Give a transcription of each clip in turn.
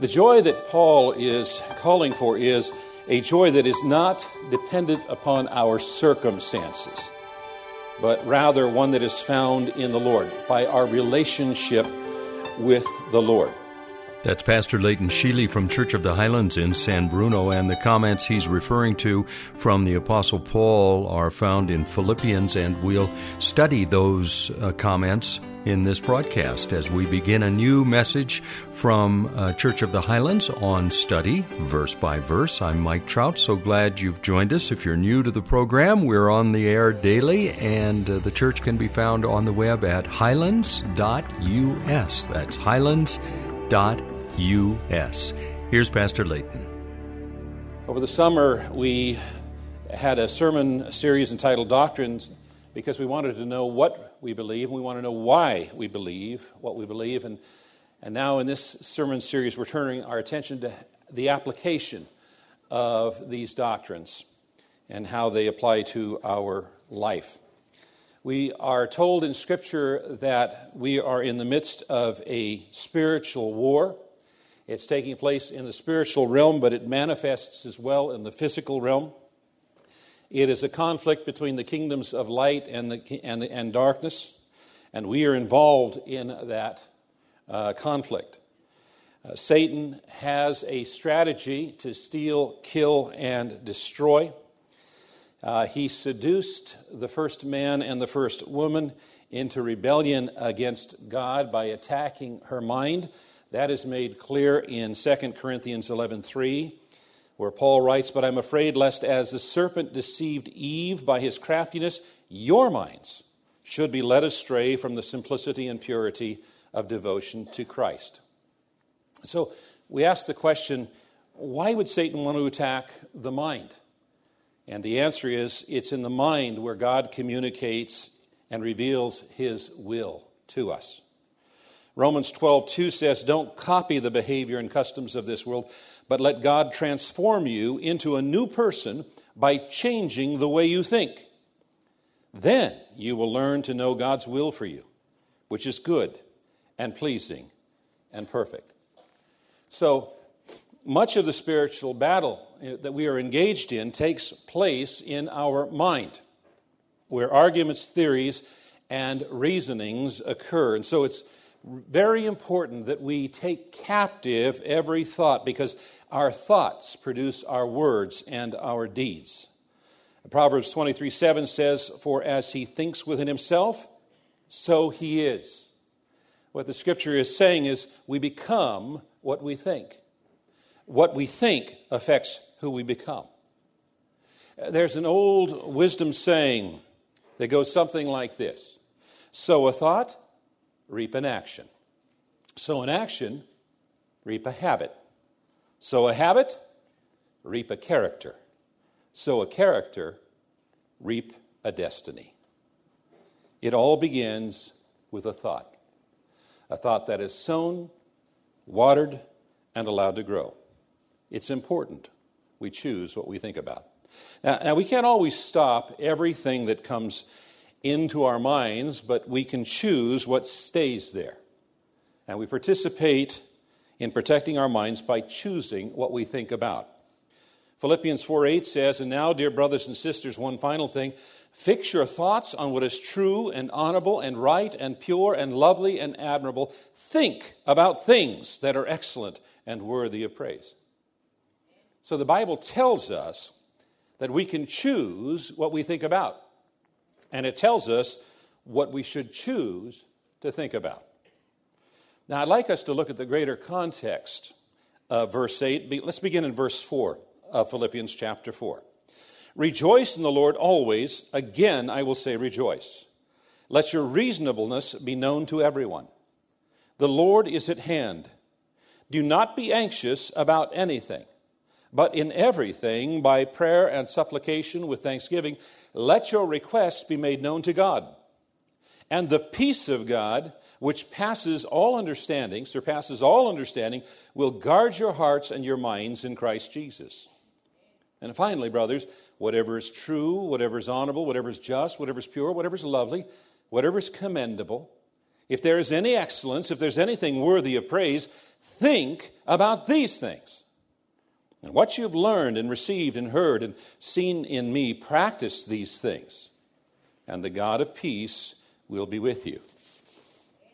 The joy that Paul is calling for is a joy that is not dependent upon our circumstances, but rather one that is found in the Lord by our relationship with the Lord. That's Pastor Leighton Sheely from Church of the Highlands in San Bruno, and the comments he's referring to from the Apostle Paul are found in Philippians, and we'll study those uh, comments in this broadcast as we begin a new message from uh, Church of the Highlands on study, verse by verse. I'm Mike Trout. So glad you've joined us. If you're new to the program, we're on the air daily, and uh, the church can be found on the web at highlands.us. That's highlands.us. Here's Pastor Layton. Over the summer, we had a sermon series entitled Doctrines because we wanted to know what we believe, and we want to know why we believe what we believe. And, and now, in this sermon series, we're turning our attention to the application of these doctrines and how they apply to our life. We are told in Scripture that we are in the midst of a spiritual war. It's taking place in the spiritual realm, but it manifests as well in the physical realm. It is a conflict between the kingdoms of light and, the, and, the, and darkness, and we are involved in that uh, conflict. Uh, Satan has a strategy to steal, kill, and destroy. Uh, he seduced the first man and the first woman into rebellion against God by attacking her mind. That is made clear in 2 Corinthians 11:3 where Paul writes, But I'm afraid lest as the serpent deceived Eve by his craftiness, your minds should be led astray from the simplicity and purity of devotion to Christ. So we ask the question why would Satan want to attack the mind? And the answer is it's in the mind where God communicates and reveals his will to us. Romans 12, 2 says, Don't copy the behavior and customs of this world, but let God transform you into a new person by changing the way you think. Then you will learn to know God's will for you, which is good and pleasing and perfect. So, much of the spiritual battle eh, that we are engaged in takes place in our mind, where arguments, theories, and reasonings occur. And so it's very important that we take captive every thought because our thoughts produce our words and our deeds. Proverbs 23 7 says, For as he thinks within himself, so he is. What the scripture is saying is, we become what we think. What we think affects who we become. There's an old wisdom saying that goes something like this Sow a thought, reap an action. Sow an action, reap a habit. Sow a habit, reap a character. Sow a character, reap a destiny. It all begins with a thought, a thought that is sown, watered, and allowed to grow. It's important we choose what we think about. Now, now, we can't always stop everything that comes into our minds, but we can choose what stays there. And we participate in protecting our minds by choosing what we think about. Philippians 4 8 says, And now, dear brothers and sisters, one final thing. Fix your thoughts on what is true and honorable and right and pure and lovely and admirable. Think about things that are excellent and worthy of praise. So the Bible tells us that we can choose what we think about. And it tells us what we should choose to think about. Now, I'd like us to look at the greater context of verse 8. Let's begin in verse 4 of Philippians chapter 4. Rejoice in the Lord always. Again, I will say rejoice. Let your reasonableness be known to everyone. The Lord is at hand. Do not be anxious about anything, but in everything, by prayer and supplication with thanksgiving, let your requests be made known to God. And the peace of God, which passes all understanding, surpasses all understanding, will guard your hearts and your minds in Christ Jesus. And finally, brothers, whatever is true, whatever is honorable, whatever is just, whatever is pure, whatever is lovely, whatever is commendable, if there is any excellence, if there's anything worthy of praise, think about these things. And what you've learned and received and heard and seen in me, practice these things. And the God of peace will be with you.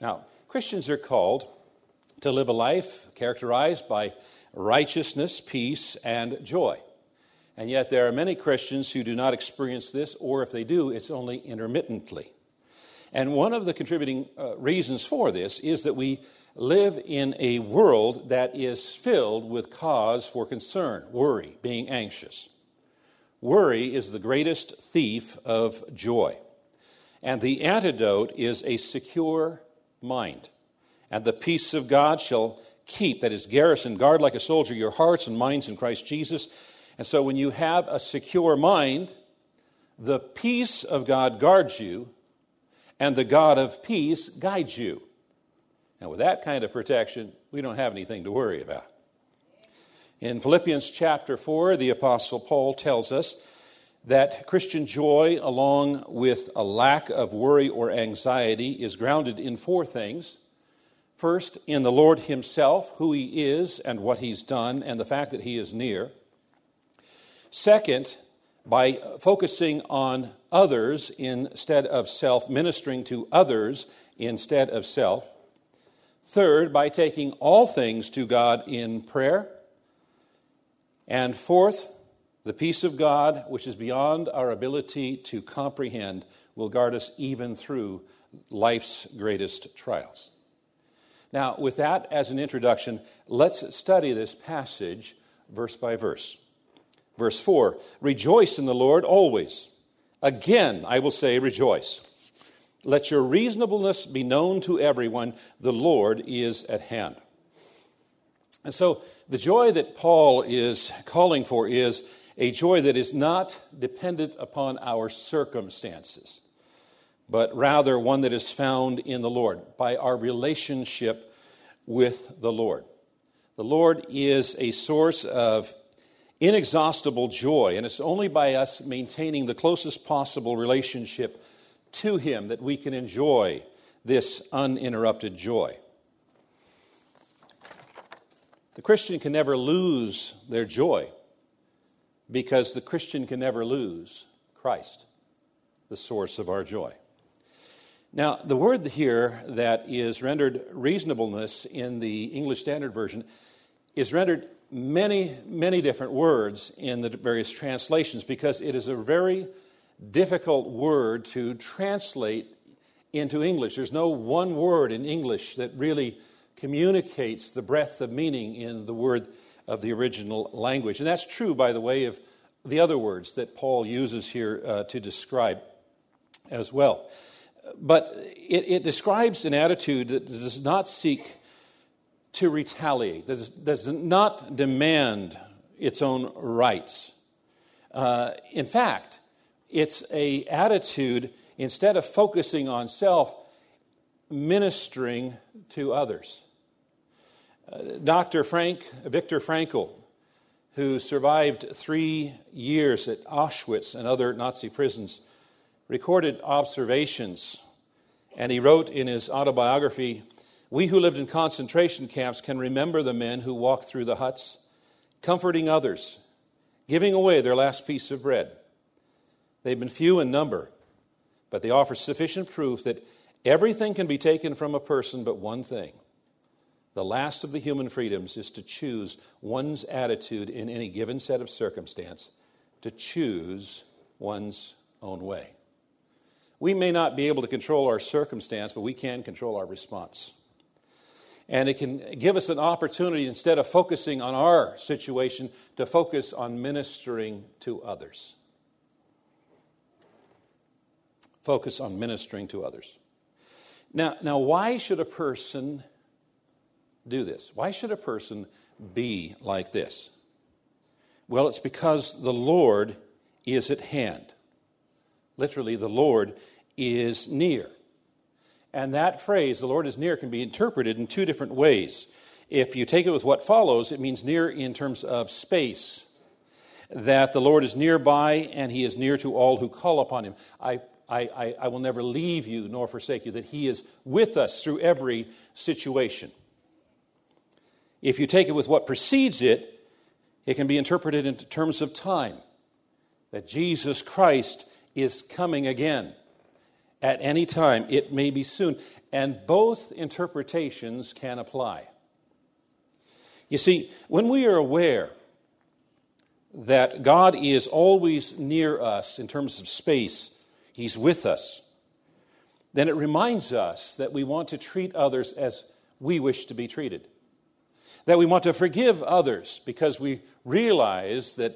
Now, Christians are called to live a life characterized by righteousness, peace, and joy. And yet, there are many Christians who do not experience this, or if they do, it's only intermittently. And one of the contributing uh, reasons for this is that we live in a world that is filled with cause for concern, worry, being anxious. Worry is the greatest thief of joy. And the antidote is a secure mind. And the peace of God shall keep, that is, garrison, guard like a soldier, your hearts and minds in Christ Jesus and so when you have a secure mind, the peace of God guards you, and the God of peace guides you. And with that kind of protection, we don't have anything to worry about. In Philippians chapter 4, the Apostle Paul tells us that Christian joy, along with a lack of worry or anxiety, is grounded in four things. First, in the Lord Himself, who He is and what He's done, and the fact that He is near. Second, by focusing on others instead of self, ministering to others instead of self. Third, by taking all things to God in prayer. And fourth, the peace of God, which is beyond our ability to comprehend, will guard us even through life's greatest trials. Now, with that as an introduction, let's study this passage verse by verse. Verse 4 Rejoice in the Lord always. Again, I will say, rejoice. Let your reasonableness be known to everyone. The Lord is at hand. And so, the joy that Paul is calling for is a joy that is not dependent upon our circumstances, but rather one that is found in the Lord by our relationship with the Lord. The Lord is a source of inexhaustible joy, and it's only by us maintaining the closest possible relationship to Him that we can enjoy this uninterrupted joy. The Christian can never lose their joy because the Christian can never lose Christ, the source of our joy. Now, the word here that is rendered reasonableness in the English Standard Version is rendered many, many different words in the various translations because it is a very difficult word to translate into English. There's no one word in English that really communicates the breadth of meaning in the word of the original language. And that's true, by the way, of the other words that Paul uses here uh, to describe as well. But it, it describes an attitude that does not seek to retaliate, that does not demand its own rights. Uh, in fact, it's a attitude instead of focusing on self, ministering to others. Uh, Dr. Frank Viktor Frankl, who survived three years at Auschwitz and other Nazi prisons, recorded observations, and he wrote in his autobiography we who lived in concentration camps can remember the men who walked through the huts, comforting others, giving away their last piece of bread. They've been few in number, but they offer sufficient proof that everything can be taken from a person but one thing. The last of the human freedoms is to choose one's attitude in any given set of circumstance, to choose one's own way. We may not be able to control our circumstance, but we can control our response. And it can give us an opportunity, instead of focusing on our situation, to focus on ministering to others. Focus on ministering to others. Now, now why should a person do this? Why should a person be like this? Well, it's because the Lord is at hand. Literally, the Lord is near. And that phrase, the Lord is near, can be interpreted in two different ways. If you take it with what follows, it means near in terms of space, that the Lord is nearby and he is near to all who call upon him. I, I, I, will never leave you nor forsake you, that he is with us through every situation. If you take it with what precedes it, it can be interpreted in terms of time, that Jesus Christ is coming again at any time. It may be soon. And both interpretations can apply. You see, when we are aware that God is always near us in terms of space, He's with us, then it reminds us that we want to treat others as we wish to be treated. That we want to forgive others because we realize that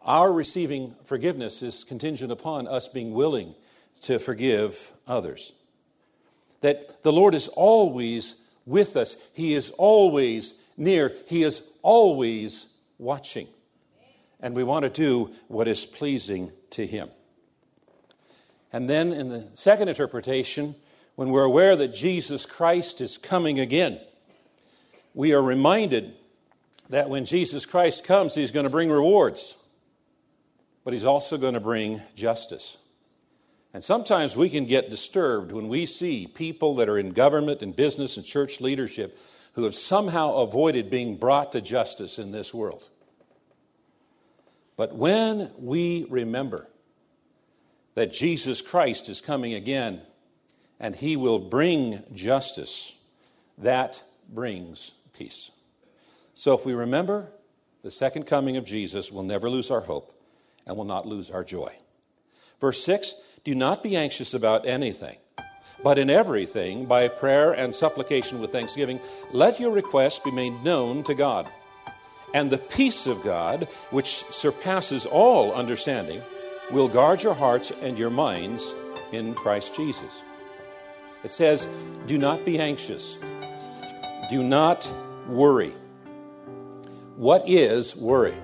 our receiving forgiveness is contingent upon us being willing to forgive others. That the Lord is always with us, He is always near, He is always watching. And we want to do what is pleasing to Him. And then in the second interpretation, when we're aware that Jesus Christ is coming again, we are reminded that when Jesus Christ comes, He's going to bring rewards, but He's also going to bring justice. And sometimes we can get disturbed when we see people that are in government and business and church leadership who have somehow avoided being brought to justice in this world. But when we remember that Jesus Christ is coming again and he will bring justice, that brings peace. So if we remember the second coming of Jesus, we'll never lose our hope and will not lose our joy. Verse 6 Do not be anxious about anything, but in everything, by prayer and supplication with thanksgiving, let your requests be made known to God. And the peace of God, which surpasses all understanding, will guard your hearts and your minds in Christ Jesus. It says, Do not be anxious. Do not worry. What is worry?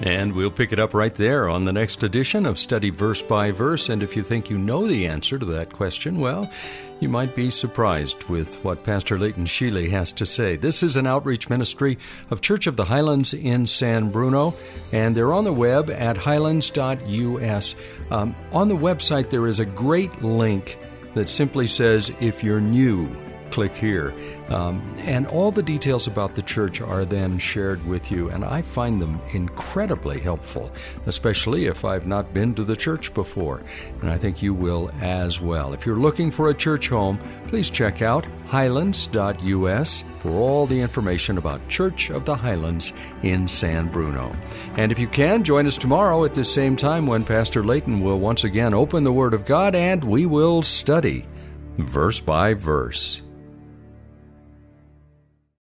And we'll pick it up right there on the next edition of Study Verse by Verse. And if you think you know the answer to that question, well, you might be surprised with what Pastor Leighton Sheely has to say. This is an outreach ministry of Church of the Highlands in San Bruno, and they're on the web at highlands.us. Um, on the website, there is a great link that simply says, If you're new, click here. Um, and all the details about the church are then shared with you, and I find them incredibly helpful, especially if I've not been to the church before. And I think you will as well. If you're looking for a church home, please check out highlands.us for all the information about Church of the Highlands in San Bruno. And if you can, join us tomorrow at the same time when Pastor Layton will once again open the Word of God and we will study verse by verse.